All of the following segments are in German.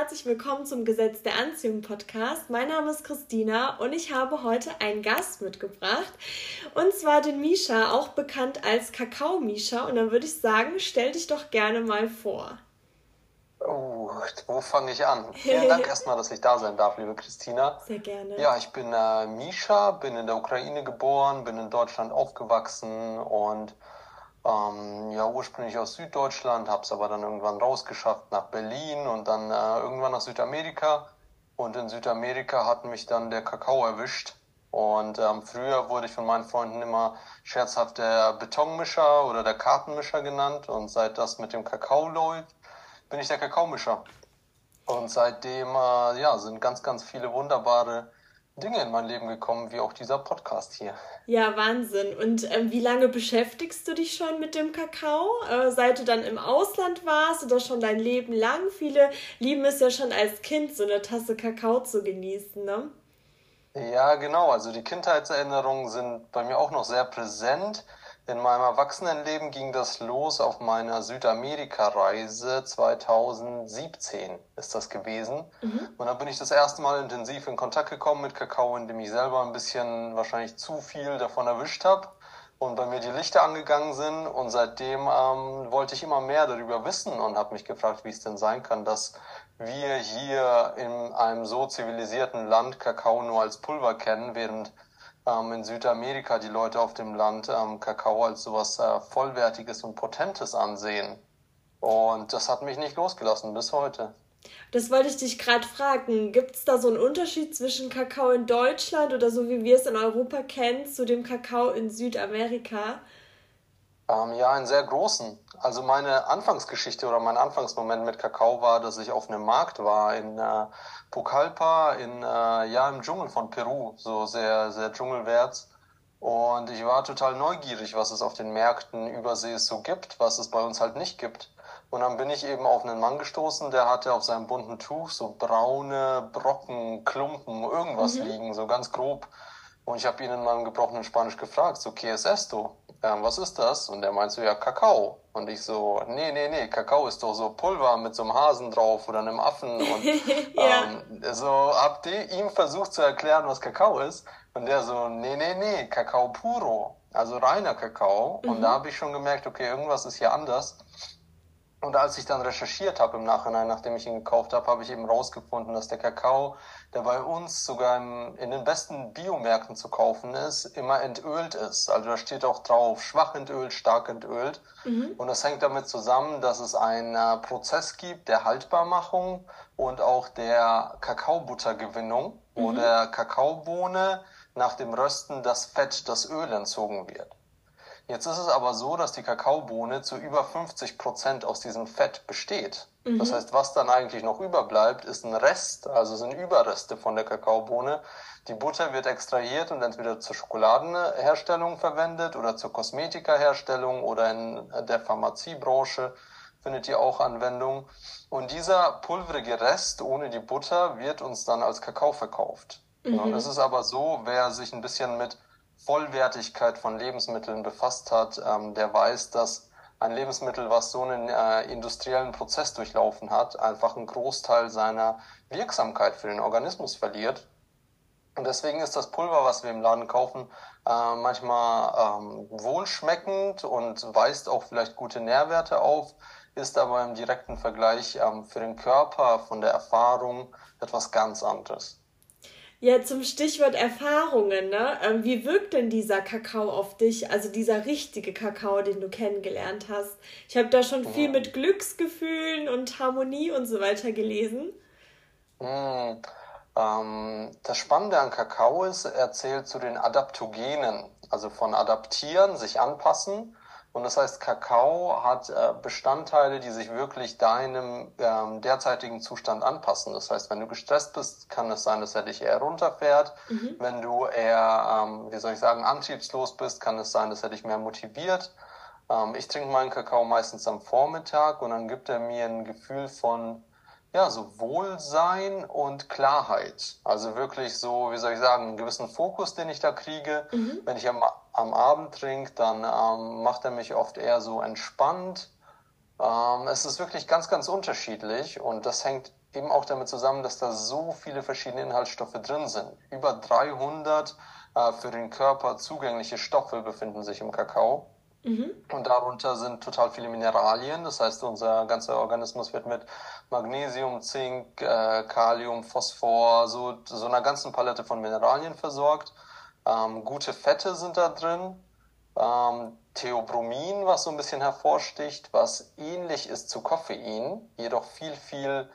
herzlich willkommen zum Gesetz der Anziehung Podcast. Mein Name ist Christina und ich habe heute einen Gast mitgebracht und zwar den Misha, auch bekannt als Kakao Misha. Und dann würde ich sagen, stell dich doch gerne mal vor. Oh, wo fange ich an? Vielen Dank erstmal, dass ich da sein darf, liebe Christina. Sehr gerne. Ja, ich bin äh, Misha, bin in der Ukraine geboren, bin in Deutschland aufgewachsen und ähm, ja, ursprünglich aus Süddeutschland, habe es aber dann irgendwann rausgeschafft nach Berlin und dann äh, irgendwann nach Südamerika. Und in Südamerika hat mich dann der Kakao erwischt. Und ähm, früher wurde ich von meinen Freunden immer scherzhaft der Betonmischer oder der Kartenmischer genannt. Und seit das mit dem Kakao läuft, bin ich der Kakaomischer. Und seitdem äh, ja, sind ganz, ganz viele wunderbare Dinge in mein Leben gekommen, wie auch dieser Podcast hier. Ja, Wahnsinn. Und ähm, wie lange beschäftigst du dich schon mit dem Kakao? Äh, seit du dann im Ausland warst oder schon dein Leben lang? Viele lieben es ja schon als Kind, so eine Tasse Kakao zu genießen, ne? Ja, genau. Also die Kindheitserinnerungen sind bei mir auch noch sehr präsent. In meinem Erwachsenenleben ging das los auf meiner Südamerika-Reise 2017 ist das gewesen. Mhm. Und da bin ich das erste Mal intensiv in Kontakt gekommen mit Kakao, indem ich selber ein bisschen wahrscheinlich zu viel davon erwischt habe und bei mir die Lichter angegangen sind. Und seitdem ähm, wollte ich immer mehr darüber wissen und habe mich gefragt, wie es denn sein kann, dass wir hier in einem so zivilisierten Land Kakao nur als Pulver kennen, während ähm, in Südamerika die Leute auf dem Land ähm, Kakao als sowas äh, Vollwertiges und Potentes ansehen. Und das hat mich nicht losgelassen bis heute. Das wollte ich dich gerade fragen. Gibt es da so einen Unterschied zwischen Kakao in Deutschland oder so wie wir es in Europa kennen zu dem Kakao in Südamerika? Ähm, ja, einen sehr großen. Also meine Anfangsgeschichte oder mein Anfangsmoment mit Kakao war, dass ich auf einem Markt war in äh, Pucallpa, in, äh, ja, im Dschungel von Peru, so sehr, sehr dschungelwärts. Und ich war total neugierig, was es auf den Märkten übersees so gibt, was es bei uns halt nicht gibt. Und dann bin ich eben auf einen Mann gestoßen, der hatte auf seinem bunten Tuch so braune Brocken, Klumpen, irgendwas mhm. liegen, so ganz grob. Und ich habe ihn in meinem gebrochenen Spanisch gefragt, so, ¿qué es esto? Ähm, was ist das? Und er meint so, ja, Kakao. Und ich so, nee, nee, nee, Kakao ist doch so Pulver mit so einem Hasen drauf oder einem Affen. Und ja. ähm, so habt ihr ihm versucht zu erklären, was Kakao ist. Und der so, nee, nee, nee, Kakao puro. Also reiner Kakao. Mhm. Und da habe ich schon gemerkt, okay, irgendwas ist hier anders. Und als ich dann recherchiert habe im Nachhinein, nachdem ich ihn gekauft habe, habe ich eben rausgefunden, dass der Kakao, der bei uns sogar in, in den besten Biomärkten zu kaufen ist, immer entölt ist. Also da steht auch drauf, schwach entölt, stark entölt. Mhm. Und das hängt damit zusammen, dass es einen äh, Prozess gibt der Haltbarmachung und auch der Kakaobuttergewinnung, mhm. wo der Kakaobohne nach dem Rösten das Fett, das Öl entzogen wird. Jetzt ist es aber so, dass die Kakaobohne zu über 50 Prozent aus diesem Fett besteht. Mhm. Das heißt, was dann eigentlich noch überbleibt, ist ein Rest, also sind Überreste von der Kakaobohne. Die Butter wird extrahiert und entweder zur Schokoladenherstellung verwendet oder zur Kosmetikaherstellung oder in der Pharmaziebranche findet die auch Anwendung. Und dieser pulverige Rest ohne die Butter wird uns dann als Kakao verkauft. Mhm. Und es ist aber so, wer sich ein bisschen mit Vollwertigkeit von Lebensmitteln befasst hat, ähm, der weiß, dass ein Lebensmittel, was so einen äh, industriellen Prozess durchlaufen hat, einfach einen Großteil seiner Wirksamkeit für den Organismus verliert. Und deswegen ist das Pulver, was wir im Laden kaufen, äh, manchmal ähm, wohlschmeckend und weist auch vielleicht gute Nährwerte auf, ist aber im direkten Vergleich ähm, für den Körper von der Erfahrung etwas ganz anderes. Ja, zum Stichwort Erfahrungen, ne? Ähm, wie wirkt denn dieser Kakao auf dich? Also dieser richtige Kakao, den du kennengelernt hast. Ich habe da schon viel mit Glücksgefühlen und Harmonie und so weiter gelesen. Mm, ähm, das Spannende an Kakao ist, er zählt zu den Adaptogenen, also von adaptieren, sich anpassen und das heißt, Kakao hat äh, Bestandteile, die sich wirklich deinem ähm, derzeitigen Zustand anpassen. Das heißt, wenn du gestresst bist, kann es sein, dass er dich eher runterfährt. Mhm. Wenn du eher, ähm, wie soll ich sagen, antriebslos bist, kann es sein, dass er dich mehr motiviert. Ähm, ich trinke meinen Kakao meistens am Vormittag und dann gibt er mir ein Gefühl von ja, so Wohlsein und Klarheit. Also wirklich so, wie soll ich sagen, einen gewissen Fokus, den ich da kriege. Mhm. Wenn ich am, am Abend trinke, dann ähm, macht er mich oft eher so entspannt. Ähm, es ist wirklich ganz, ganz unterschiedlich und das hängt eben auch damit zusammen, dass da so viele verschiedene Inhaltsstoffe drin sind. Über 300 äh, für den Körper zugängliche Stoffe befinden sich im Kakao. Mhm. Und darunter sind total viele Mineralien. Das heißt, unser ganzer Organismus wird mit Magnesium, Zink, äh, Kalium, Phosphor, so, so einer ganzen Palette von Mineralien versorgt. Ähm, gute Fette sind da drin. Ähm, Theobromin, was so ein bisschen hervorsticht, was ähnlich ist zu Koffein, jedoch viel, viel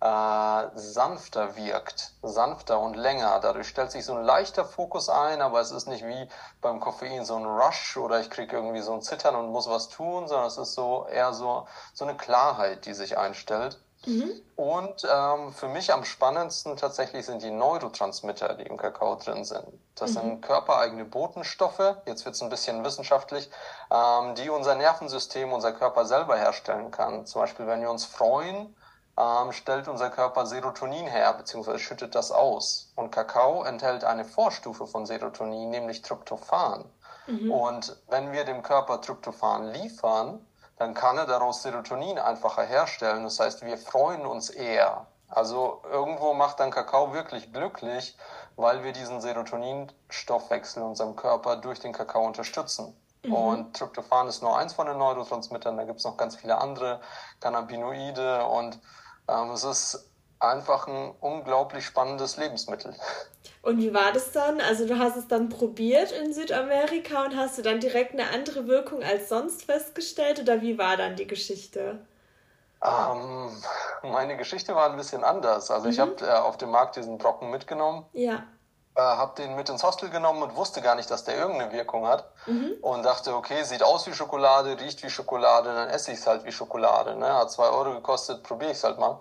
äh, sanfter wirkt, sanfter und länger. Dadurch stellt sich so ein leichter Fokus ein, aber es ist nicht wie beim Koffein so ein Rush oder ich kriege irgendwie so ein Zittern und muss was tun, sondern es ist so eher so, so eine Klarheit, die sich einstellt. Mhm. Und ähm, für mich am spannendsten tatsächlich sind die Neurotransmitter, die im Kakao drin sind. Das mhm. sind körpereigene Botenstoffe, jetzt wird es ein bisschen wissenschaftlich, ähm, die unser Nervensystem, unser Körper selber herstellen kann. Zum Beispiel, wenn wir uns freuen, ähm, stellt unser Körper Serotonin her, beziehungsweise schüttet das aus. Und Kakao enthält eine Vorstufe von Serotonin, nämlich Tryptophan. Mhm. Und wenn wir dem Körper Tryptophan liefern, dann kann er daraus Serotonin einfacher herstellen. Das heißt, wir freuen uns eher. Also irgendwo macht dann Kakao wirklich glücklich, weil wir diesen Serotoninstoffwechsel in unserem Körper durch den Kakao unterstützen. Mhm. Und Tryptophan ist nur eins von den Neurotransmittern, da gibt es noch ganz viele andere Cannabinoide und ähm, es ist einfach ein unglaublich spannendes Lebensmittel. Und wie war das dann? Also du hast es dann probiert in Südamerika und hast du dann direkt eine andere Wirkung als sonst festgestellt oder wie war dann die Geschichte? Ähm, meine Geschichte war ein bisschen anders. Also mhm. ich habe äh, auf dem Markt diesen Brocken mitgenommen. Ja äh, habe den mit ins Hostel genommen und wusste gar nicht, dass der irgendeine Wirkung hat. Mhm. Und dachte, okay, sieht aus wie Schokolade, riecht wie Schokolade, dann esse ich es halt wie Schokolade. Ne? Hat zwei Euro gekostet, probiere ich es halt mal.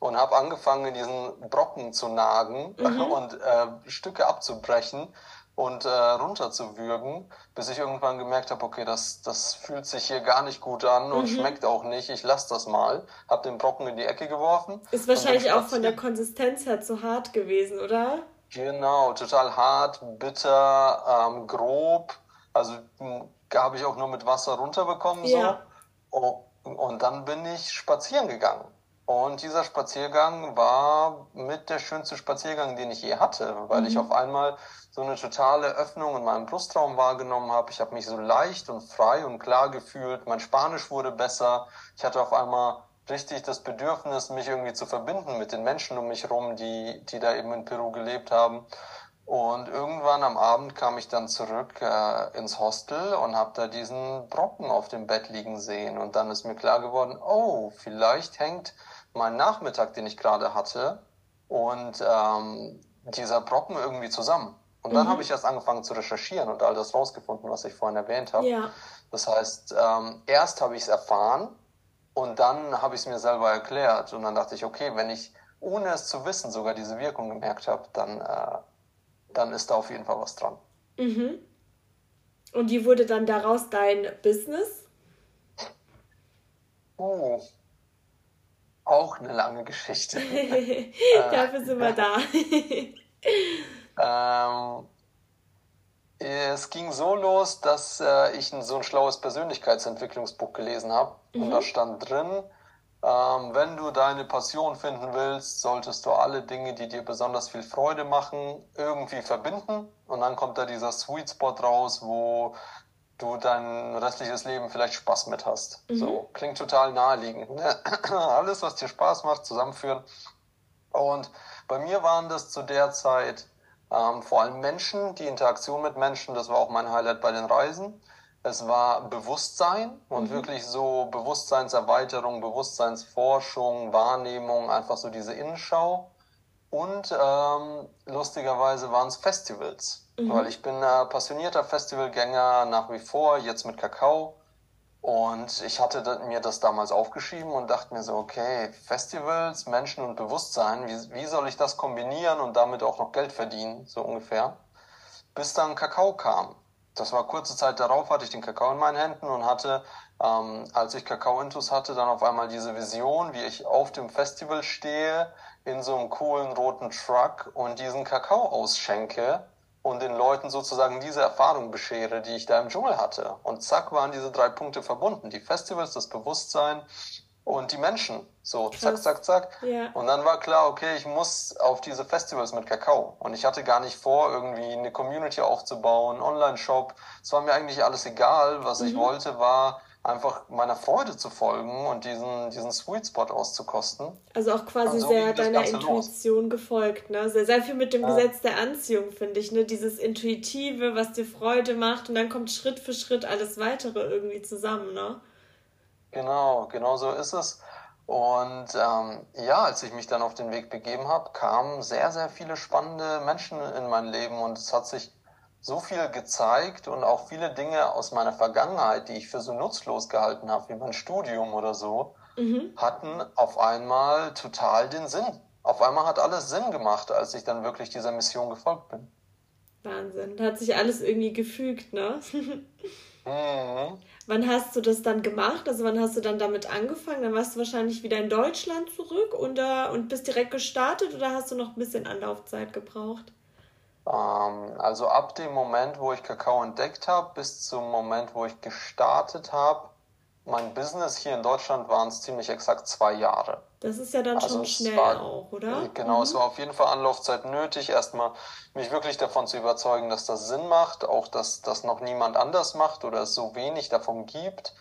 Und habe angefangen, diesen Brocken zu nagen mhm. und äh, Stücke abzubrechen und äh, runterzuwürgen, bis ich irgendwann gemerkt habe, okay, das, das fühlt sich hier gar nicht gut an und mhm. schmeckt auch nicht. Ich lasse das mal. Hab den Brocken in die Ecke geworfen. Ist wahrscheinlich auch von der Konsistenz her zu hart gewesen, oder? Genau, total hart, bitter, ähm, grob. Also habe ich auch nur mit Wasser runterbekommen. Ja. So. Oh, und dann bin ich spazieren gegangen. Und dieser Spaziergang war mit der schönste Spaziergang, den ich je hatte, weil mhm. ich auf einmal so eine totale Öffnung in meinem Brustraum wahrgenommen habe. Ich habe mich so leicht und frei und klar gefühlt. Mein Spanisch wurde besser. Ich hatte auf einmal richtig das Bedürfnis, mich irgendwie zu verbinden mit den Menschen um mich herum, die, die da eben in Peru gelebt haben. Und irgendwann am Abend kam ich dann zurück äh, ins Hostel und habe da diesen Brocken auf dem Bett liegen sehen. Und dann ist mir klar geworden, oh, vielleicht hängt mein Nachmittag, den ich gerade hatte, und ähm, dieser Brocken irgendwie zusammen. Und dann mhm. habe ich erst angefangen zu recherchieren und all das rausgefunden, was ich vorhin erwähnt habe. Ja. Das heißt, ähm, erst habe ich es erfahren und dann habe ich es mir selber erklärt und dann dachte ich, okay, wenn ich ohne es zu wissen sogar diese Wirkung gemerkt habe, dann, äh, dann ist da auf jeden Fall was dran. Mhm. Und wie wurde dann daraus dein Business? Oh, auch eine lange Geschichte. Dafür sind wir da. ähm, es ging so los, dass äh, ich ein, so ein schlaues Persönlichkeitsentwicklungsbuch gelesen habe. Mhm. Und da stand drin, ähm, wenn du deine Passion finden willst, solltest du alle Dinge, die dir besonders viel Freude machen, irgendwie verbinden. Und dann kommt da dieser Sweet Spot raus, wo du dein restliches Leben vielleicht Spaß mit hast. Mhm. So, klingt total naheliegend. Ne? Alles, was dir Spaß macht, zusammenführen. Und bei mir waren das zu der Zeit ähm, vor allem Menschen, die Interaktion mit Menschen, das war auch mein Highlight bei den Reisen. Es war Bewusstsein und mhm. wirklich so Bewusstseinserweiterung, Bewusstseinsforschung, Wahrnehmung, einfach so diese Innenschau. Und ähm, lustigerweise waren es Festivals, mhm. weil ich bin äh, passionierter Festivalgänger nach wie vor, jetzt mit Kakao. Und ich hatte mir das damals aufgeschrieben und dachte mir so, okay, Festivals, Menschen und Bewusstsein, wie, wie soll ich das kombinieren und damit auch noch Geld verdienen, so ungefähr. Bis dann Kakao kam. Das war kurze Zeit darauf, hatte ich den Kakao in meinen Händen und hatte, ähm, als ich Kakao-Intus hatte, dann auf einmal diese Vision, wie ich auf dem Festival stehe, in so einem coolen roten Truck und diesen Kakao ausschenke und den Leuten sozusagen diese Erfahrung beschere, die ich da im Dschungel hatte. Und zack waren diese drei Punkte verbunden. Die Festivals, das Bewusstsein und die Menschen. So, zack, zack, zack. Ja. Und dann war klar, okay, ich muss auf diese Festivals mit Kakao. Und ich hatte gar nicht vor, irgendwie eine Community aufzubauen, Online-Shop. Es war mir eigentlich alles egal. Was mhm. ich wollte, war einfach meiner Freude zu folgen und diesen, diesen Sweet Spot auszukosten. Also auch quasi so sehr deiner Intuition los. gefolgt, ne? Sehr, sehr viel mit dem ja. Gesetz der Anziehung, finde ich, ne? Dieses Intuitive, was dir Freude macht und dann kommt Schritt für Schritt alles weitere irgendwie zusammen, ne? Genau, genau so ist es. Und ähm, ja, als ich mich dann auf den Weg begeben habe, kamen sehr, sehr viele spannende Menschen in mein Leben und es hat sich so viel gezeigt und auch viele Dinge aus meiner Vergangenheit, die ich für so nutzlos gehalten habe, wie mein Studium oder so, mhm. hatten auf einmal total den Sinn. Auf einmal hat alles Sinn gemacht, als ich dann wirklich dieser Mission gefolgt bin. Wahnsinn, da hat sich alles irgendwie gefügt, ne? mhm. Wann hast du das dann gemacht? Also wann hast du dann damit angefangen? Dann warst du wahrscheinlich wieder in Deutschland zurück und, uh, und bist direkt gestartet oder hast du noch ein bisschen Anlaufzeit gebraucht? Ähm, also ab dem Moment, wo ich Kakao entdeckt habe, bis zum Moment, wo ich gestartet habe, mein Business hier in Deutschland waren es ziemlich exakt zwei Jahre. Das ist ja dann also schon schnell war, auch, oder? Genau, mhm. es war auf jeden Fall Anlaufzeit nötig, erstmal mich wirklich davon zu überzeugen, dass das Sinn macht, auch dass das noch niemand anders macht oder es so wenig davon gibt.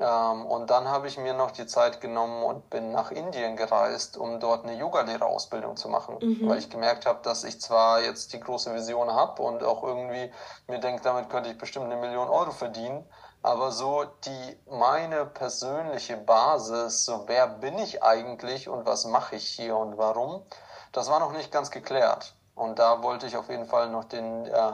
Ähm, und dann habe ich mir noch die Zeit genommen und bin nach Indien gereist, um dort eine Yogalehrerausbildung zu machen, mhm. weil ich gemerkt habe, dass ich zwar jetzt die große Vision habe und auch irgendwie mir denke, damit könnte ich bestimmt eine Million Euro verdienen, aber so die meine persönliche Basis, so wer bin ich eigentlich und was mache ich hier und warum, das war noch nicht ganz geklärt. Und da wollte ich auf jeden Fall noch den äh,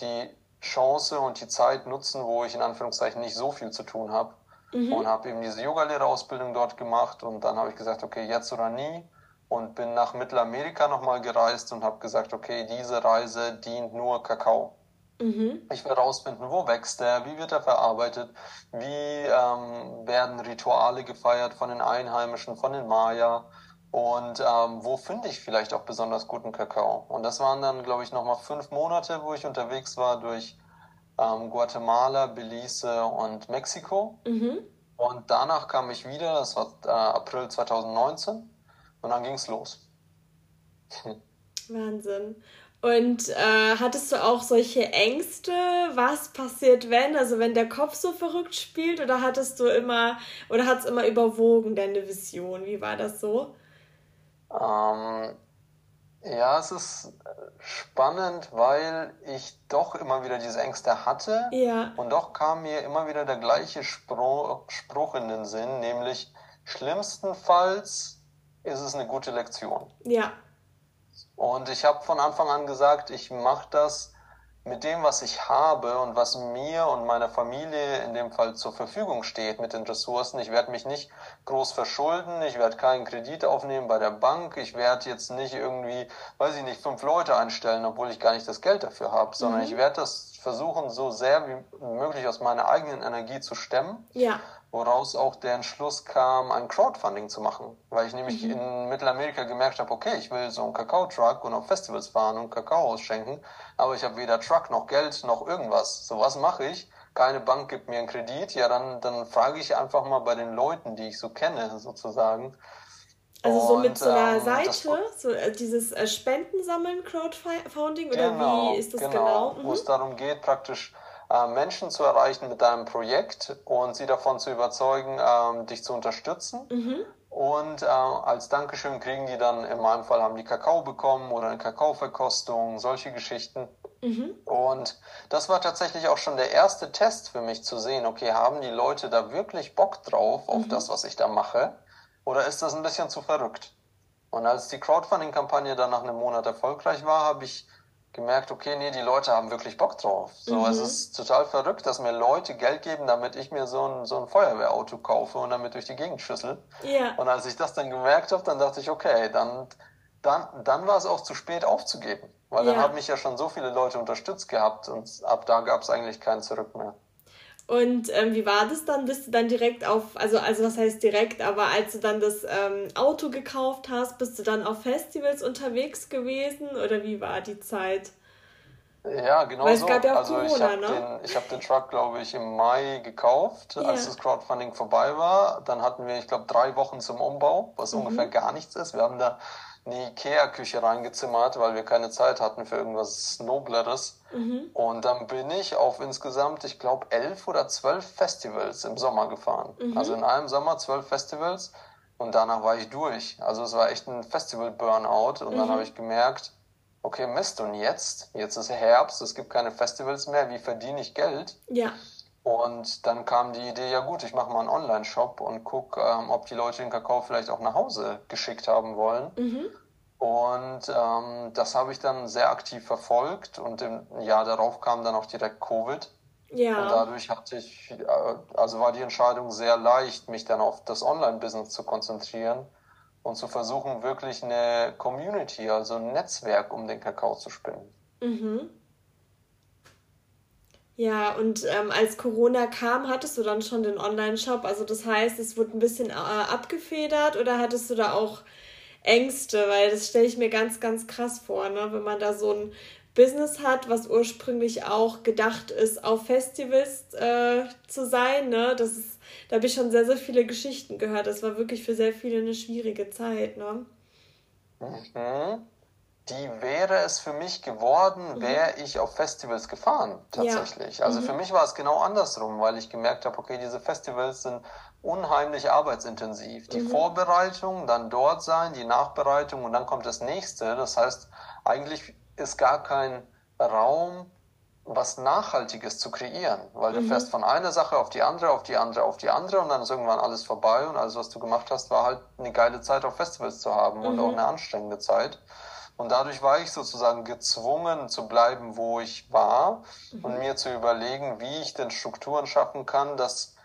die Chance und die Zeit nutzen, wo ich in Anführungszeichen nicht so viel zu tun habe mhm. und habe eben diese Yogalehrerausbildung dort gemacht und dann habe ich gesagt, okay, jetzt oder nie und bin nach Mittelamerika nochmal gereist und habe gesagt, okay, diese Reise dient nur Kakao. Mhm. Ich will rausfinden, wo wächst er, wie wird er verarbeitet, wie ähm, werden Rituale gefeiert von den Einheimischen, von den Maya und ähm, wo finde ich vielleicht auch besonders guten Kakao. Und das waren dann, glaube ich, nochmal fünf Monate, wo ich unterwegs war durch ähm, Guatemala, Belize und Mexiko. Mhm. Und danach kam ich wieder, das war äh, April 2019, und dann ging es los. Wahnsinn. Und äh, hattest du auch solche Ängste, was passiert, wenn, also wenn der Kopf so verrückt spielt, oder hattest du immer, oder hat es immer überwogen, deine Vision? Wie war das so? Ähm, ja, es ist äh, spannend, weil ich doch immer wieder diese Ängste hatte. Ja. Und doch kam mir immer wieder der gleiche Spruch, Spruch in den Sinn, nämlich schlimmstenfalls ist es eine gute Lektion. Ja. Und ich habe von Anfang an gesagt, ich mache das mit dem, was ich habe und was mir und meiner Familie in dem Fall zur Verfügung steht mit den Ressourcen. Ich werde mich nicht groß verschulden, ich werde keinen Kredit aufnehmen bei der Bank, ich werde jetzt nicht irgendwie, weiß ich nicht, fünf Leute einstellen, obwohl ich gar nicht das Geld dafür habe, sondern mhm. ich werde das versuchen, so sehr wie möglich aus meiner eigenen Energie zu stemmen. Ja woraus auch der Entschluss kam, ein Crowdfunding zu machen. Weil ich nämlich mhm. in Mittelamerika gemerkt habe, okay, ich will so einen Kakao-Truck und auf Festivals fahren und Kakao ausschenken, aber ich habe weder Truck noch Geld noch irgendwas. So was mache ich? Keine Bank gibt mir einen Kredit, ja, dann, dann frage ich einfach mal bei den Leuten, die ich so kenne, sozusagen. Also so mit so einer ähm, Seite, so äh, dieses äh, Spendensammeln, Crowdfunding oder genau, wie ist das genau? genau? Mhm. Wo es darum geht, praktisch äh, Menschen zu erreichen mit deinem Projekt und sie davon zu überzeugen, ähm, dich zu unterstützen. Mhm. Und äh, als Dankeschön kriegen die dann, in meinem Fall haben die Kakao bekommen oder eine Kakaoverkostung, solche Geschichten. Mhm. Und das war tatsächlich auch schon der erste Test für mich zu sehen, okay, haben die Leute da wirklich Bock drauf, auf mhm. das, was ich da mache? Oder ist das ein bisschen zu verrückt? Und als die Crowdfunding-Kampagne dann nach einem Monat erfolgreich war, habe ich gemerkt, okay, nee, die Leute haben wirklich Bock drauf. So, mhm. es ist total verrückt, dass mir Leute Geld geben, damit ich mir so ein, so ein Feuerwehrauto kaufe und damit durch die Gegend schüssel. Ja. Und als ich das dann gemerkt habe, dann dachte ich, okay, dann, dann, dann war es auch zu spät aufzugeben. Weil ja. dann haben mich ja schon so viele Leute unterstützt gehabt und ab da gab es eigentlich kein Zurück mehr. Und ähm, wie war das dann? Bist du dann direkt auf, also, also was heißt direkt, aber als du dann das ähm, Auto gekauft hast, bist du dann auf Festivals unterwegs gewesen oder wie war die Zeit? Ja, genau Weil so. Ja also Corona, ich habe ne? den, hab den Truck, glaube ich, im Mai gekauft, yeah. als das Crowdfunding vorbei war. Dann hatten wir, ich glaube, drei Wochen zum Umbau, was mhm. ungefähr gar nichts ist. Wir haben da eine Ikea-Küche reingezimmert, weil wir keine Zeit hatten für irgendwas Nobleres. Mhm. Und dann bin ich auf insgesamt, ich glaube, elf oder zwölf Festivals im Sommer gefahren. Mhm. Also in einem Sommer zwölf Festivals und danach war ich durch. Also es war echt ein Festival-Burnout und mhm. dann habe ich gemerkt, okay, Mist, und jetzt? Jetzt ist Herbst, es gibt keine Festivals mehr, wie verdiene ich Geld? Ja. Und dann kam die Idee, ja gut, ich mache mal einen Online-Shop und gucke, ähm, ob die Leute den Kakao vielleicht auch nach Hause geschickt haben wollen. Mhm. Und ähm, das habe ich dann sehr aktiv verfolgt und im Jahr darauf kam dann auch direkt Covid. Ja. Und dadurch hatte ich, äh, also war die Entscheidung sehr leicht, mich dann auf das Online-Business zu konzentrieren und zu versuchen, wirklich eine Community, also ein Netzwerk um den Kakao zu spinnen. Mhm. Ja, und ähm, als Corona kam, hattest du dann schon den Online-Shop? Also das heißt, es wurde ein bisschen äh, abgefedert oder hattest du da auch Ängste? Weil das stelle ich mir ganz, ganz krass vor, ne? wenn man da so ein Business hat, was ursprünglich auch gedacht ist, auf Festivals äh, zu sein. Ne? Das ist, da habe ich schon sehr, sehr viele Geschichten gehört. Das war wirklich für sehr viele eine schwierige Zeit. Ne? Mhm die wäre es für mich geworden, mhm. wäre ich auf Festivals gefahren, tatsächlich. Ja. Also mhm. für mich war es genau andersrum, weil ich gemerkt habe, okay, diese Festivals sind unheimlich arbeitsintensiv. Die mhm. Vorbereitung, dann dort sein, die Nachbereitung und dann kommt das nächste. Das heißt, eigentlich ist gar kein Raum, was Nachhaltiges zu kreieren, weil du mhm. fährst von einer Sache auf die andere, auf die andere, auf die andere und dann ist irgendwann alles vorbei und alles, was du gemacht hast, war halt eine geile Zeit auf Festivals zu haben und auch mhm. eine anstrengende Zeit. Und dadurch war ich sozusagen gezwungen zu bleiben, wo ich war mhm. und mir zu überlegen, wie ich denn Strukturen schaffen kann, dass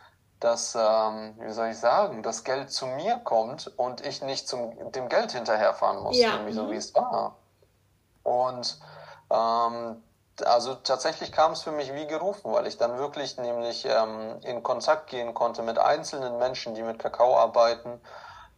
dass, ähm, wie soll ich sagen, das Geld zu mir kommt und ich nicht zum, dem Geld hinterherfahren muss, ja. nämlich so mhm. wie es war. Und ähm, also tatsächlich kam es für mich wie gerufen, weil ich dann wirklich nämlich ähm, in Kontakt gehen konnte mit einzelnen Menschen, die mit Kakao arbeiten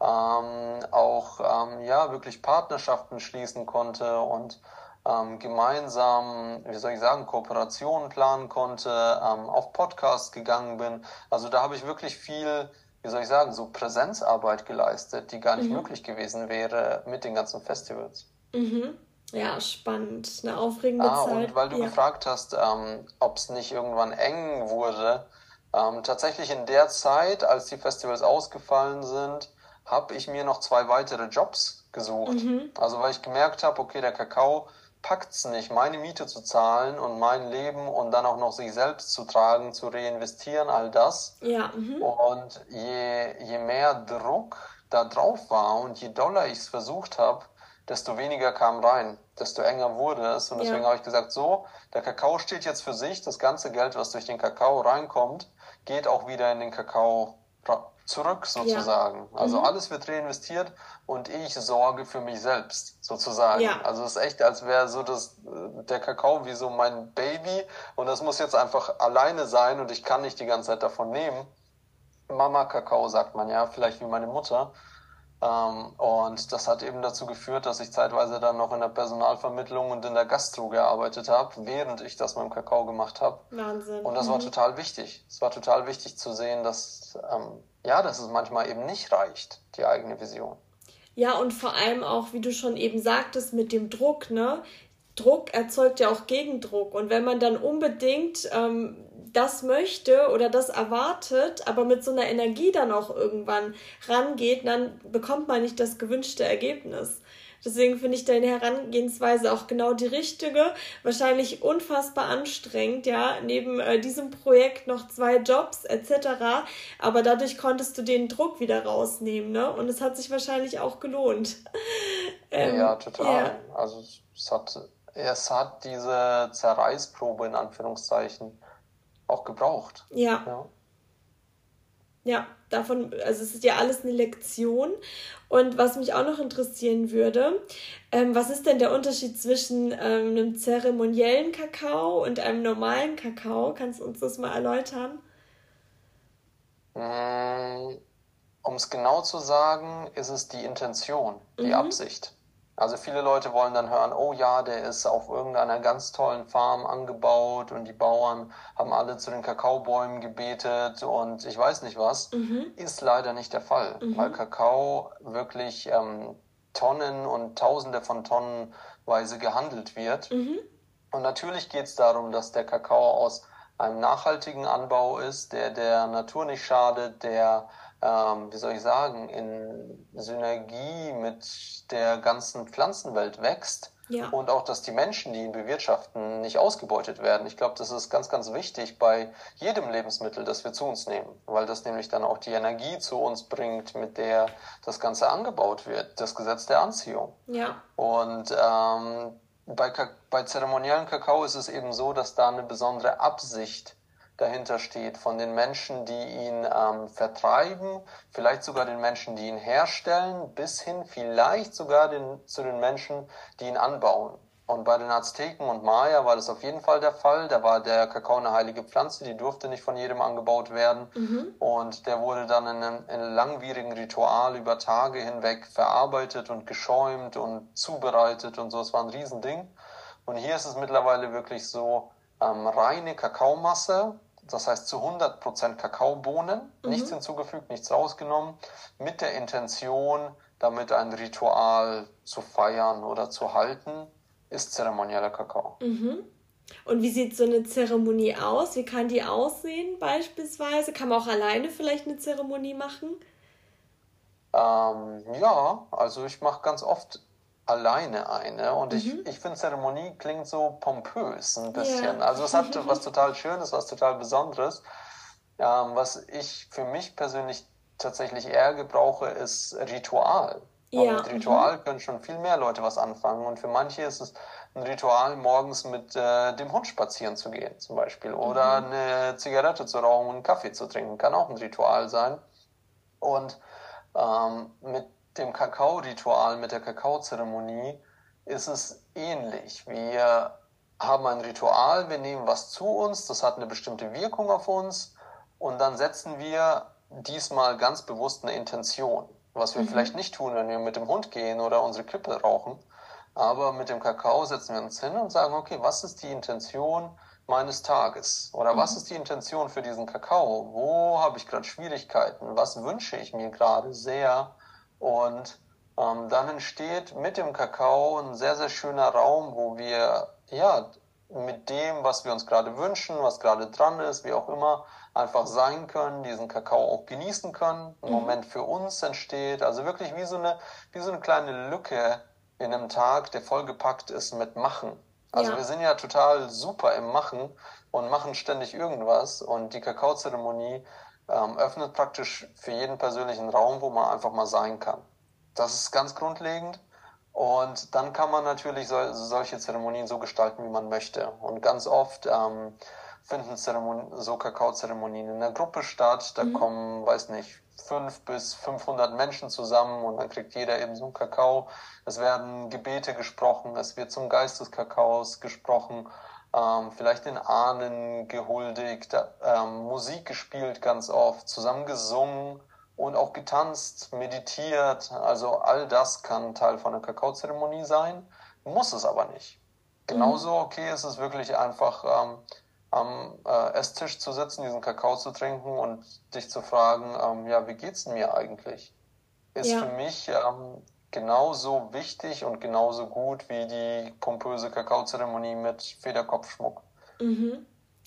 ähm, auch ähm, ja wirklich Partnerschaften schließen konnte und ähm, gemeinsam, wie soll ich sagen, Kooperationen planen konnte, ähm, auf Podcasts gegangen bin. Also da habe ich wirklich viel, wie soll ich sagen, so Präsenzarbeit geleistet, die gar nicht mhm. möglich gewesen wäre mit den ganzen Festivals. Mhm. Ja, spannend. Eine aufregende ah, Zeit. Und weil du ja. gefragt hast, ähm, ob es nicht irgendwann eng wurde, ähm, tatsächlich in der Zeit, als die Festivals ausgefallen sind, habe ich mir noch zwei weitere Jobs gesucht. Mhm. Also weil ich gemerkt habe, okay, der Kakao packt es nicht, meine Miete zu zahlen und mein Leben und dann auch noch sich selbst zu tragen, zu reinvestieren, all das. Ja. Mhm. Und je, je mehr Druck da drauf war und je doller ich es versucht habe, desto weniger kam rein, desto enger wurde es. Und deswegen ja. habe ich gesagt, so, der Kakao steht jetzt für sich, das ganze Geld, was durch den Kakao reinkommt, geht auch wieder in den Kakao zurück sozusagen. Ja. Also mhm. alles wird reinvestiert und ich sorge für mich selbst sozusagen. Ja. Also es ist echt, als wäre so das, der Kakao wie so mein Baby und das muss jetzt einfach alleine sein und ich kann nicht die ganze Zeit davon nehmen. Mama Kakao sagt man ja, vielleicht wie meine Mutter. Ähm, und das hat eben dazu geführt, dass ich zeitweise dann noch in der Personalvermittlung und in der Gastro gearbeitet habe, während ich das mit dem Kakao gemacht habe. Wahnsinn. Und das mhm. war total wichtig. Es war total wichtig zu sehen, dass ähm, ja, dass es manchmal eben nicht reicht, die eigene Vision. Ja, und vor allem auch, wie du schon eben sagtest, mit dem Druck, ne? Druck erzeugt ja auch Gegendruck. Und wenn man dann unbedingt ähm, das möchte oder das erwartet, aber mit so einer Energie dann auch irgendwann rangeht, dann bekommt man nicht das gewünschte Ergebnis. Deswegen finde ich deine Herangehensweise auch genau die richtige. Wahrscheinlich unfassbar anstrengend, ja, neben äh, diesem Projekt noch zwei Jobs etc. Aber dadurch konntest du den Druck wieder rausnehmen, ne? Und es hat sich wahrscheinlich auch gelohnt. ähm, ja, total. Ja. Also es hat, es hat diese Zerreißprobe in Anführungszeichen auch gebraucht. Ja. ja. Ja, davon, also es ist ja alles eine Lektion. Und was mich auch noch interessieren würde, ähm, was ist denn der Unterschied zwischen ähm, einem zeremoniellen Kakao und einem normalen Kakao? Kannst du uns das mal erläutern? Mm, um es genau zu sagen, ist es die Intention, die mhm. Absicht. Also viele Leute wollen dann hören, oh ja, der ist auf irgendeiner ganz tollen Farm angebaut und die Bauern haben alle zu den Kakaobäumen gebetet und ich weiß nicht was. Mhm. Ist leider nicht der Fall, mhm. weil Kakao wirklich ähm, Tonnen und Tausende von Tonnenweise gehandelt wird. Mhm. Und natürlich geht es darum, dass der Kakao aus einem nachhaltigen Anbau ist, der der Natur nicht schadet, der ähm, wie soll ich sagen, in Synergie mit der ganzen Pflanzenwelt wächst. Ja. Und auch, dass die Menschen, die ihn bewirtschaften, nicht ausgebeutet werden. Ich glaube, das ist ganz, ganz wichtig bei jedem Lebensmittel, das wir zu uns nehmen, weil das nämlich dann auch die Energie zu uns bringt, mit der das Ganze angebaut wird, das Gesetz der Anziehung. Ja. Und ähm, bei, bei zeremoniellen Kakao ist es eben so, dass da eine besondere Absicht dahinter steht, von den Menschen, die ihn ähm, vertreiben, vielleicht sogar den Menschen, die ihn herstellen, bis hin vielleicht sogar den, zu den Menschen, die ihn anbauen. Und bei den Azteken und Maya war das auf jeden Fall der Fall. Da war der Kakao eine heilige Pflanze, die durfte nicht von jedem angebaut werden. Mhm. Und der wurde dann in einem, in einem, langwierigen Ritual über Tage hinweg verarbeitet und geschäumt und zubereitet und so. Es war ein Riesending. Und hier ist es mittlerweile wirklich so, ähm, reine Kakaomasse, das heißt zu 100% Kakaobohnen, mhm. nichts hinzugefügt, nichts rausgenommen, mit der Intention, damit ein Ritual zu feiern oder zu halten, ist zeremonieller Kakao. Mhm. Und wie sieht so eine Zeremonie aus? Wie kann die aussehen beispielsweise? Kann man auch alleine vielleicht eine Zeremonie machen? Ähm, ja, also ich mache ganz oft alleine eine. Und mhm. ich, ich finde, Zeremonie klingt so pompös ein bisschen. Ja. Also es hat was total Schönes, was total Besonderes. Ähm, was ich für mich persönlich tatsächlich eher gebrauche, ist Ritual. Ja. Und mit Ritual mhm. können schon viel mehr Leute was anfangen. Und für manche ist es ein Ritual, morgens mit äh, dem Hund spazieren zu gehen, zum Beispiel. Oder mhm. eine Zigarette zu rauchen und einen Kaffee zu trinken. Kann auch ein Ritual sein. Und ähm, mit dem Kakao-Ritual, mit der Kakaozeremonie ist es ähnlich. Wir haben ein Ritual, wir nehmen was zu uns, das hat eine bestimmte Wirkung auf uns und dann setzen wir diesmal ganz bewusst eine Intention, was wir mhm. vielleicht nicht tun, wenn wir mit dem Hund gehen oder unsere Kippe rauchen. Aber mit dem Kakao setzen wir uns hin und sagen, okay, was ist die Intention meines Tages? Oder mhm. was ist die Intention für diesen Kakao? Wo habe ich gerade Schwierigkeiten? Was wünsche ich mir gerade sehr? Und ähm, dann entsteht mit dem Kakao ein sehr, sehr schöner Raum, wo wir ja mit dem, was wir uns gerade wünschen, was gerade dran ist, wie auch immer, einfach sein können, diesen Kakao auch genießen können, ein mhm. Moment für uns entsteht. Also wirklich wie so eine, wie so eine kleine Lücke in einem Tag, der vollgepackt ist mit Machen. Also ja. wir sind ja total super im Machen und machen ständig irgendwas und die Kakaozeremonie ähm, öffnet praktisch für jeden persönlichen Raum, wo man einfach mal sein kann. Das ist ganz grundlegend. Und dann kann man natürlich so, solche Zeremonien so gestalten, wie man möchte. Und ganz oft ähm, finden Zeremonien, so Kakaozeremonien in der Gruppe statt. Da mhm. kommen, weiß nicht, fünf bis 500 Menschen zusammen und dann kriegt jeder eben so einen Kakao. Es werden Gebete gesprochen, es wird zum Geist des Kakaos gesprochen ähm, vielleicht den Ahnen gehuldigt, ähm, Musik gespielt ganz oft, zusammen gesungen und auch getanzt, meditiert. Also all das kann Teil von einer Kakaozeremonie sein, muss es aber nicht. Genauso mhm. okay ist es wirklich einfach ähm, am äh, Esstisch zu sitzen, diesen Kakao zu trinken und dich zu fragen, ähm, ja, wie geht's denn mir eigentlich? Ist ja. für mich ähm, genauso wichtig und genauso gut wie die pompöse Kakaozeremonie mit Federkopfschmuck. Mhm.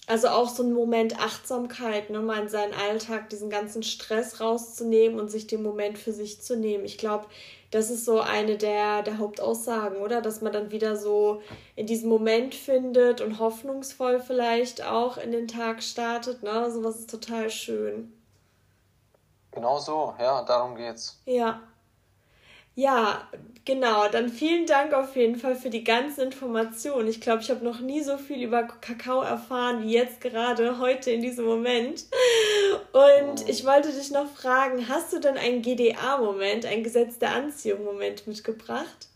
Also auch so ein Moment Achtsamkeit, ne, mal in seinen Alltag diesen ganzen Stress rauszunehmen und sich den Moment für sich zu nehmen. Ich glaube, das ist so eine der, der Hauptaussagen, oder? Dass man dann wieder so in diesen Moment findet und hoffnungsvoll vielleicht auch in den Tag startet. Ne? Sowas ist total schön. Genau so, ja, darum geht's. Ja, ja, genau. Dann vielen Dank auf jeden Fall für die ganzen Informationen. Ich glaube, ich habe noch nie so viel über Kakao erfahren wie jetzt gerade heute in diesem Moment. Und ich wollte dich noch fragen, hast du denn einen GDA-Moment, ein Gesetz der Anziehung-Moment mitgebracht?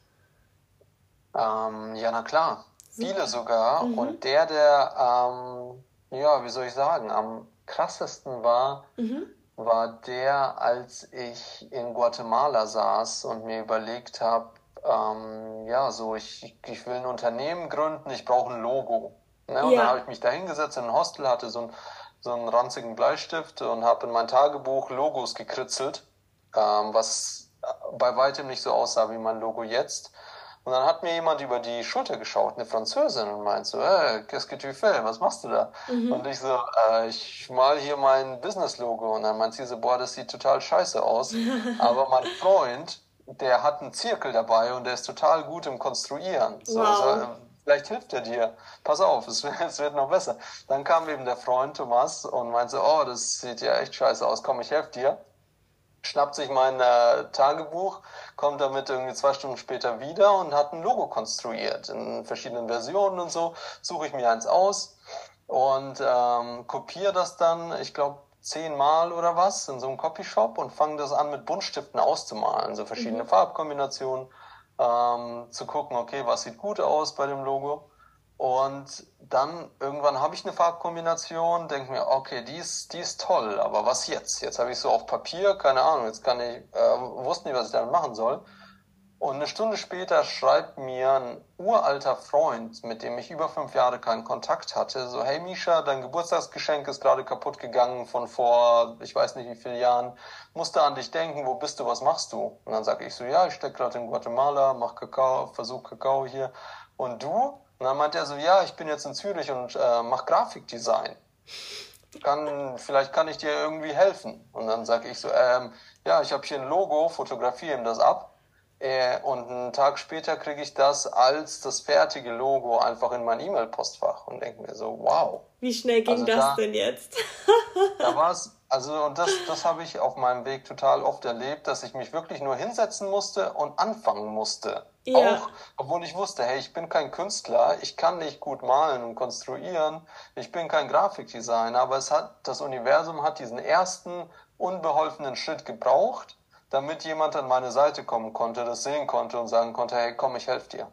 Ähm, ja, na klar. Viele sogar. Mhm. Und der, der, ähm, ja, wie soll ich sagen, am krassesten war, mhm war der, als ich in Guatemala saß und mir überlegt habe, ähm, ja, so, ich, ich will ein Unternehmen gründen, ich brauche ein Logo. Ne? Und ja. dann habe ich mich da hingesetzt in ein Hostel, hatte so, ein, so einen ranzigen Bleistift und habe in mein Tagebuch Logos gekritzelt, ähm, was bei weitem nicht so aussah wie mein Logo jetzt. Und dann hat mir jemand über die Schulter geschaut, eine Französin, und meint so, hey, qu'est-ce que tu fais? Was machst du da? Mhm. Und ich so, äh, ich mal hier mein Business-Logo. Und dann meint sie so, boah, das sieht total scheiße aus. Aber mein Freund, der hat einen Zirkel dabei und der ist total gut im Konstruieren. So, wow. also, vielleicht hilft er dir. Pass auf, es, es, wird noch besser. Dann kam eben der Freund Thomas und meinte so, oh, das sieht ja echt scheiße aus, komm, ich helfe dir schnappt sich mein äh, Tagebuch, kommt damit irgendwie zwei Stunden später wieder und hat ein Logo konstruiert in verschiedenen Versionen und so. Suche ich mir eins aus und ähm, kopiere das dann, ich glaube, zehnmal oder was in so einem Copyshop und fange das an mit Buntstiften auszumalen, so verschiedene mhm. Farbkombinationen, ähm, zu gucken, okay, was sieht gut aus bei dem Logo. Und dann irgendwann habe ich eine Farbkombination, denke mir, okay, die ist, die ist toll, aber was jetzt? Jetzt habe ich so auf Papier, keine Ahnung, jetzt kann ich, äh, wusste nicht, was ich damit machen soll. Und eine Stunde später schreibt mir ein uralter Freund, mit dem ich über fünf Jahre keinen Kontakt hatte, so, hey Misha, dein Geburtstagsgeschenk ist gerade kaputt gegangen von vor, ich weiß nicht wie vielen Jahren, musste an dich denken, wo bist du, was machst du? Und dann sage ich so, ja, ich stecke gerade in Guatemala, mach Kakao, versuch Kakao hier. Und du? Und dann meinte er so, ja, ich bin jetzt in Zürich und äh, mache Grafikdesign. Kann, vielleicht kann ich dir irgendwie helfen. Und dann sage ich so, ähm, ja, ich habe hier ein Logo, fotografiere ihm das ab. Äh, und einen Tag später kriege ich das als das fertige Logo einfach in mein E-Mail-Postfach und denke mir so, wow. Wie schnell ging also das da, denn jetzt? da war es also, und das, das habe ich auf meinem Weg total oft erlebt, dass ich mich wirklich nur hinsetzen musste und anfangen musste. Ja. Auch, obwohl ich wusste, hey, ich bin kein Künstler, ich kann nicht gut malen und konstruieren, ich bin kein Grafikdesigner, aber es hat, das Universum hat diesen ersten unbeholfenen Schritt gebraucht, damit jemand an meine Seite kommen konnte, das sehen konnte und sagen konnte, hey, komm, ich helfe dir.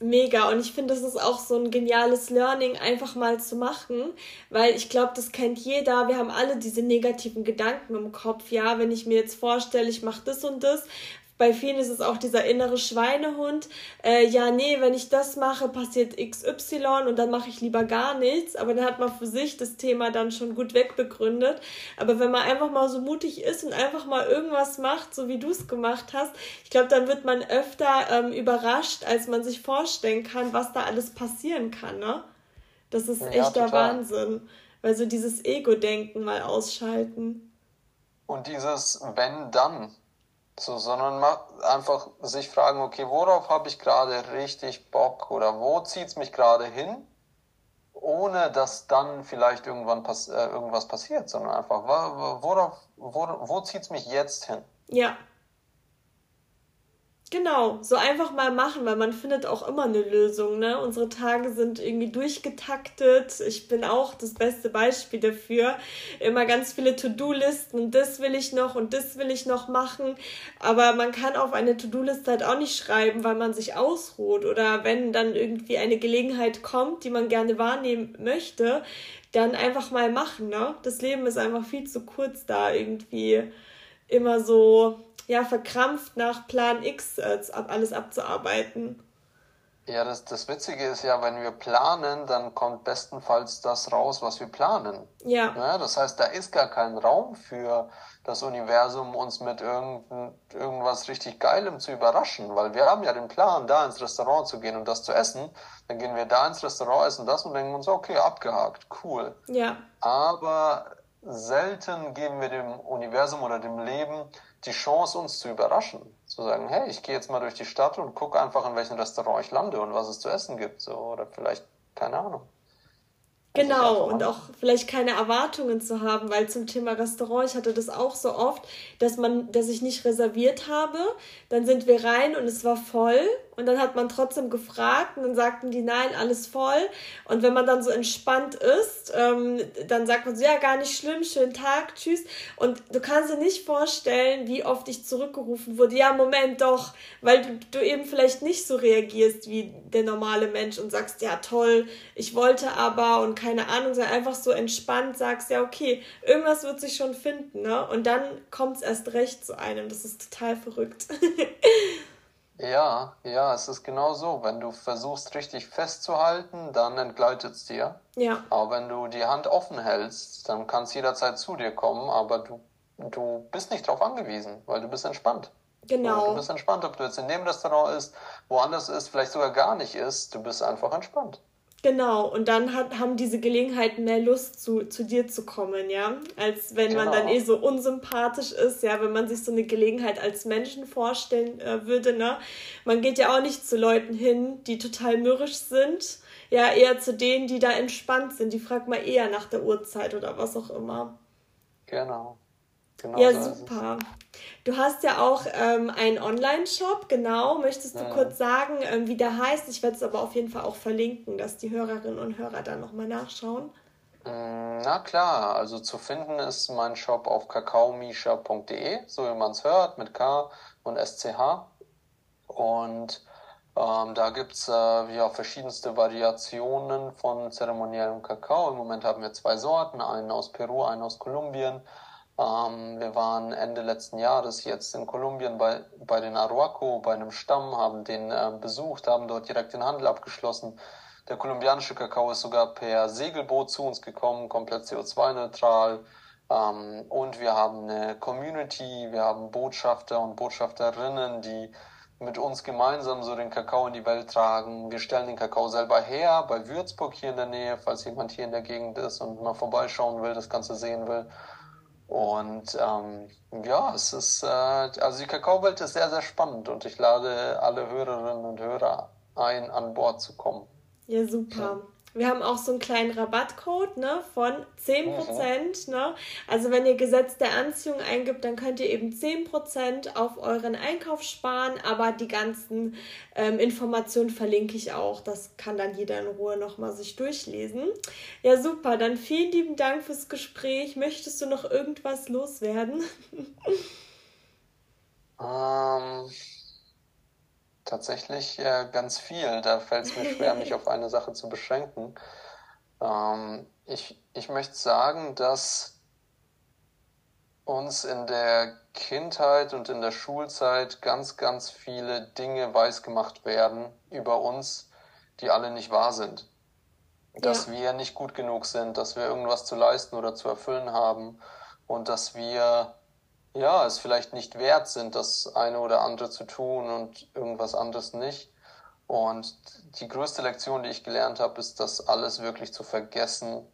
Mega und ich finde, das ist auch so ein geniales Learning, einfach mal zu machen, weil ich glaube, das kennt jeder. Wir haben alle diese negativen Gedanken im Kopf. Ja, wenn ich mir jetzt vorstelle, ich mache das und das, bei vielen ist es auch dieser innere Schweinehund. Äh, ja, nee, wenn ich das mache, passiert XY und dann mache ich lieber gar nichts. Aber dann hat man für sich das Thema dann schon gut wegbegründet. Aber wenn man einfach mal so mutig ist und einfach mal irgendwas macht, so wie du es gemacht hast, ich glaube, dann wird man öfter ähm, überrascht, als man sich vorstellen kann, was da alles passieren kann. Ne? Das ist ja, echt der Wahnsinn. Weil so dieses Ego-Denken mal ausschalten. Und dieses wenn dann, so, sondern einfach sich fragen, okay, worauf habe ich gerade richtig Bock oder wo zieht es mich gerade hin, ohne dass dann vielleicht irgendwann pass äh, irgendwas passiert, sondern einfach, worauf, wo, wo zieht es mich jetzt hin? Ja, Genau, so einfach mal machen, weil man findet auch immer eine Lösung. Ne? Unsere Tage sind irgendwie durchgetaktet. Ich bin auch das beste Beispiel dafür. Immer ganz viele To-Do-Listen und das will ich noch und das will ich noch machen. Aber man kann auf eine To-Do-Liste halt auch nicht schreiben, weil man sich ausruht. Oder wenn dann irgendwie eine Gelegenheit kommt, die man gerne wahrnehmen möchte, dann einfach mal machen. Ne? Das Leben ist einfach viel zu kurz da irgendwie immer so ja, verkrampft nach Plan X äh, alles abzuarbeiten. Ja, das, das Witzige ist ja, wenn wir planen, dann kommt bestenfalls das raus, was wir planen. Ja. ja das heißt, da ist gar kein Raum für das Universum, uns mit irgend, irgendwas richtig Geilem zu überraschen, weil wir haben ja den Plan, da ins Restaurant zu gehen und das zu essen. Dann gehen wir da ins Restaurant, essen das und denken uns, okay, abgehakt, cool. Ja. Aber selten geben wir dem Universum oder dem Leben die Chance, uns zu überraschen. Zu sagen, hey, ich gehe jetzt mal durch die Stadt und gucke einfach, in welchem Restaurant ich lande und was es zu essen gibt. So, oder vielleicht, keine Ahnung. Genau, und auch vielleicht keine Erwartungen zu haben, weil zum Thema Restaurant, ich hatte das auch so oft, dass man, dass ich nicht reserviert habe, dann sind wir rein und es war voll und dann hat man trotzdem gefragt und dann sagten die, nein, alles voll. Und wenn man dann so entspannt ist, ähm, dann sagt man so, ja, gar nicht schlimm, schönen Tag, tschüss. Und du kannst dir nicht vorstellen, wie oft ich zurückgerufen wurde, ja, Moment, doch, weil du, du eben vielleicht nicht so reagierst wie der normale Mensch und sagst, ja, toll, ich wollte aber und keine Ahnung, sei einfach so entspannt, sagst, ja, okay, irgendwas wird sich schon finden, ne? Und dann kommt es erst recht zu einem. Das ist total verrückt. Ja, ja, es ist genau so. Wenn du versuchst, richtig festzuhalten, dann entgleitet es dir. Ja. Aber wenn du die Hand offen hältst, dann kann es jederzeit zu dir kommen, aber du, du bist nicht darauf angewiesen, weil du bist entspannt. Genau. Du bist entspannt, ob du jetzt in dem Restaurant ist, woanders ist, vielleicht sogar gar nicht ist, du bist einfach entspannt. Genau, und dann hat, haben diese Gelegenheiten mehr Lust, zu, zu dir zu kommen, ja. Als wenn genau. man dann genau. eh so unsympathisch ist, ja, wenn man sich so eine Gelegenheit als Menschen vorstellen äh, würde, ne. Man geht ja auch nicht zu Leuten hin, die total mürrisch sind, ja, eher zu denen, die da entspannt sind. Die fragt man eher nach der Uhrzeit oder was auch immer. Genau. Genau ja, so super. Du hast ja auch ähm, einen Online-Shop, genau. Möchtest du ja. kurz sagen, ähm, wie der heißt? Ich werde es aber auf jeden Fall auch verlinken, dass die Hörerinnen und Hörer dann nochmal nachschauen. Mm, na klar, also zu finden ist mein Shop auf kakaomisha.de, so wie man es hört, mit K und SCH. Und ähm, da gibt es äh, ja, verschiedenste Variationen von zeremoniellem Kakao. Im Moment haben wir zwei Sorten, einen aus Peru, einen aus Kolumbien. Ähm, wir waren Ende letzten Jahres jetzt in Kolumbien bei, bei den Aruaco, bei einem Stamm, haben den äh, besucht, haben dort direkt den Handel abgeschlossen. Der kolumbianische Kakao ist sogar per Segelboot zu uns gekommen, komplett CO2-neutral. Ähm, und wir haben eine Community, wir haben Botschafter und Botschafterinnen, die mit uns gemeinsam so den Kakao in die Welt tragen. Wir stellen den Kakao selber her bei Würzburg hier in der Nähe, falls jemand hier in der Gegend ist und mal vorbeischauen will, das Ganze sehen will. Und ähm, ja, es ist, äh, also die Kakaowelt ist sehr, sehr spannend und ich lade alle Hörerinnen und Hörer ein, an Bord zu kommen. Ja, super. Wir haben auch so einen kleinen Rabattcode ne, von 10%. Mhm. Ne? Also wenn ihr Gesetz der Anziehung eingibt, dann könnt ihr eben 10% auf euren Einkauf sparen. Aber die ganzen ähm, Informationen verlinke ich auch. Das kann dann jeder in Ruhe nochmal sich durchlesen. Ja, super. Dann vielen lieben Dank fürs Gespräch. Möchtest du noch irgendwas loswerden? ähm... Tatsächlich äh, ganz viel. Da fällt es mir schwer, mich auf eine Sache zu beschränken. Ähm, ich, ich möchte sagen, dass uns in der Kindheit und in der Schulzeit ganz, ganz viele Dinge weisgemacht werden über uns, die alle nicht wahr sind. Dass ja. wir nicht gut genug sind, dass wir irgendwas zu leisten oder zu erfüllen haben und dass wir ja, es vielleicht nicht wert sind, das eine oder andere zu tun und irgendwas anderes nicht. Und die größte Lektion, die ich gelernt habe, ist, das alles wirklich zu vergessen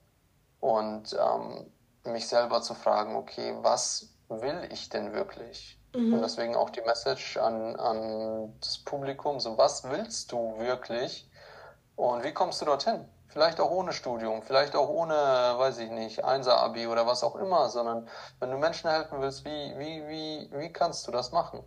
und ähm, mich selber zu fragen, okay, was will ich denn wirklich? Mhm. Und deswegen auch die Message an, an das Publikum, so was willst du wirklich und wie kommst du dorthin? Vielleicht auch ohne Studium, vielleicht auch ohne, weiß ich nicht, Einser-Abi oder was auch immer, sondern wenn du Menschen helfen willst, wie, wie, wie, wie kannst du das machen?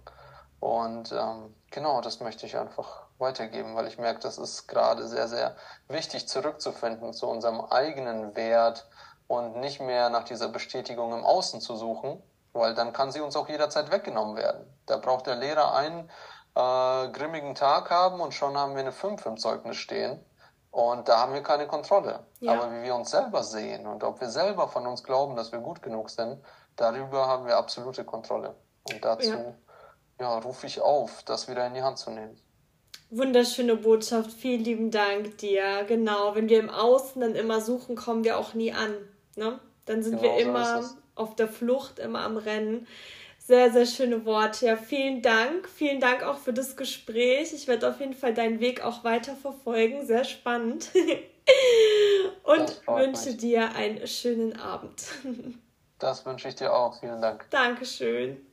Und ähm, genau, das möchte ich einfach weitergeben, weil ich merke, das ist gerade sehr, sehr wichtig zurückzufinden zu unserem eigenen Wert und nicht mehr nach dieser Bestätigung im Außen zu suchen, weil dann kann sie uns auch jederzeit weggenommen werden. Da braucht der Lehrer einen äh, grimmigen Tag haben und schon haben wir eine 5 im Zeugnis stehen. Und da haben wir keine Kontrolle. Ja. Aber wie wir uns selber sehen und ob wir selber von uns glauben, dass wir gut genug sind, darüber haben wir absolute Kontrolle. Und dazu ja. ja rufe ich auf, das wieder in die Hand zu nehmen. Wunderschöne Botschaft, vielen lieben Dank dir. Genau, wenn wir im Außen dann immer suchen, kommen wir auch nie an. Ne? Dann sind genau wir immer so auf der Flucht, immer am Rennen. Sehr, sehr schöne Worte. Ja, vielen Dank. Vielen Dank auch für das Gespräch. Ich werde auf jeden Fall deinen Weg auch weiter verfolgen. Sehr spannend. Und wünsche mich. dir einen schönen Abend. Das wünsche ich dir auch. Vielen Dank. Dankeschön.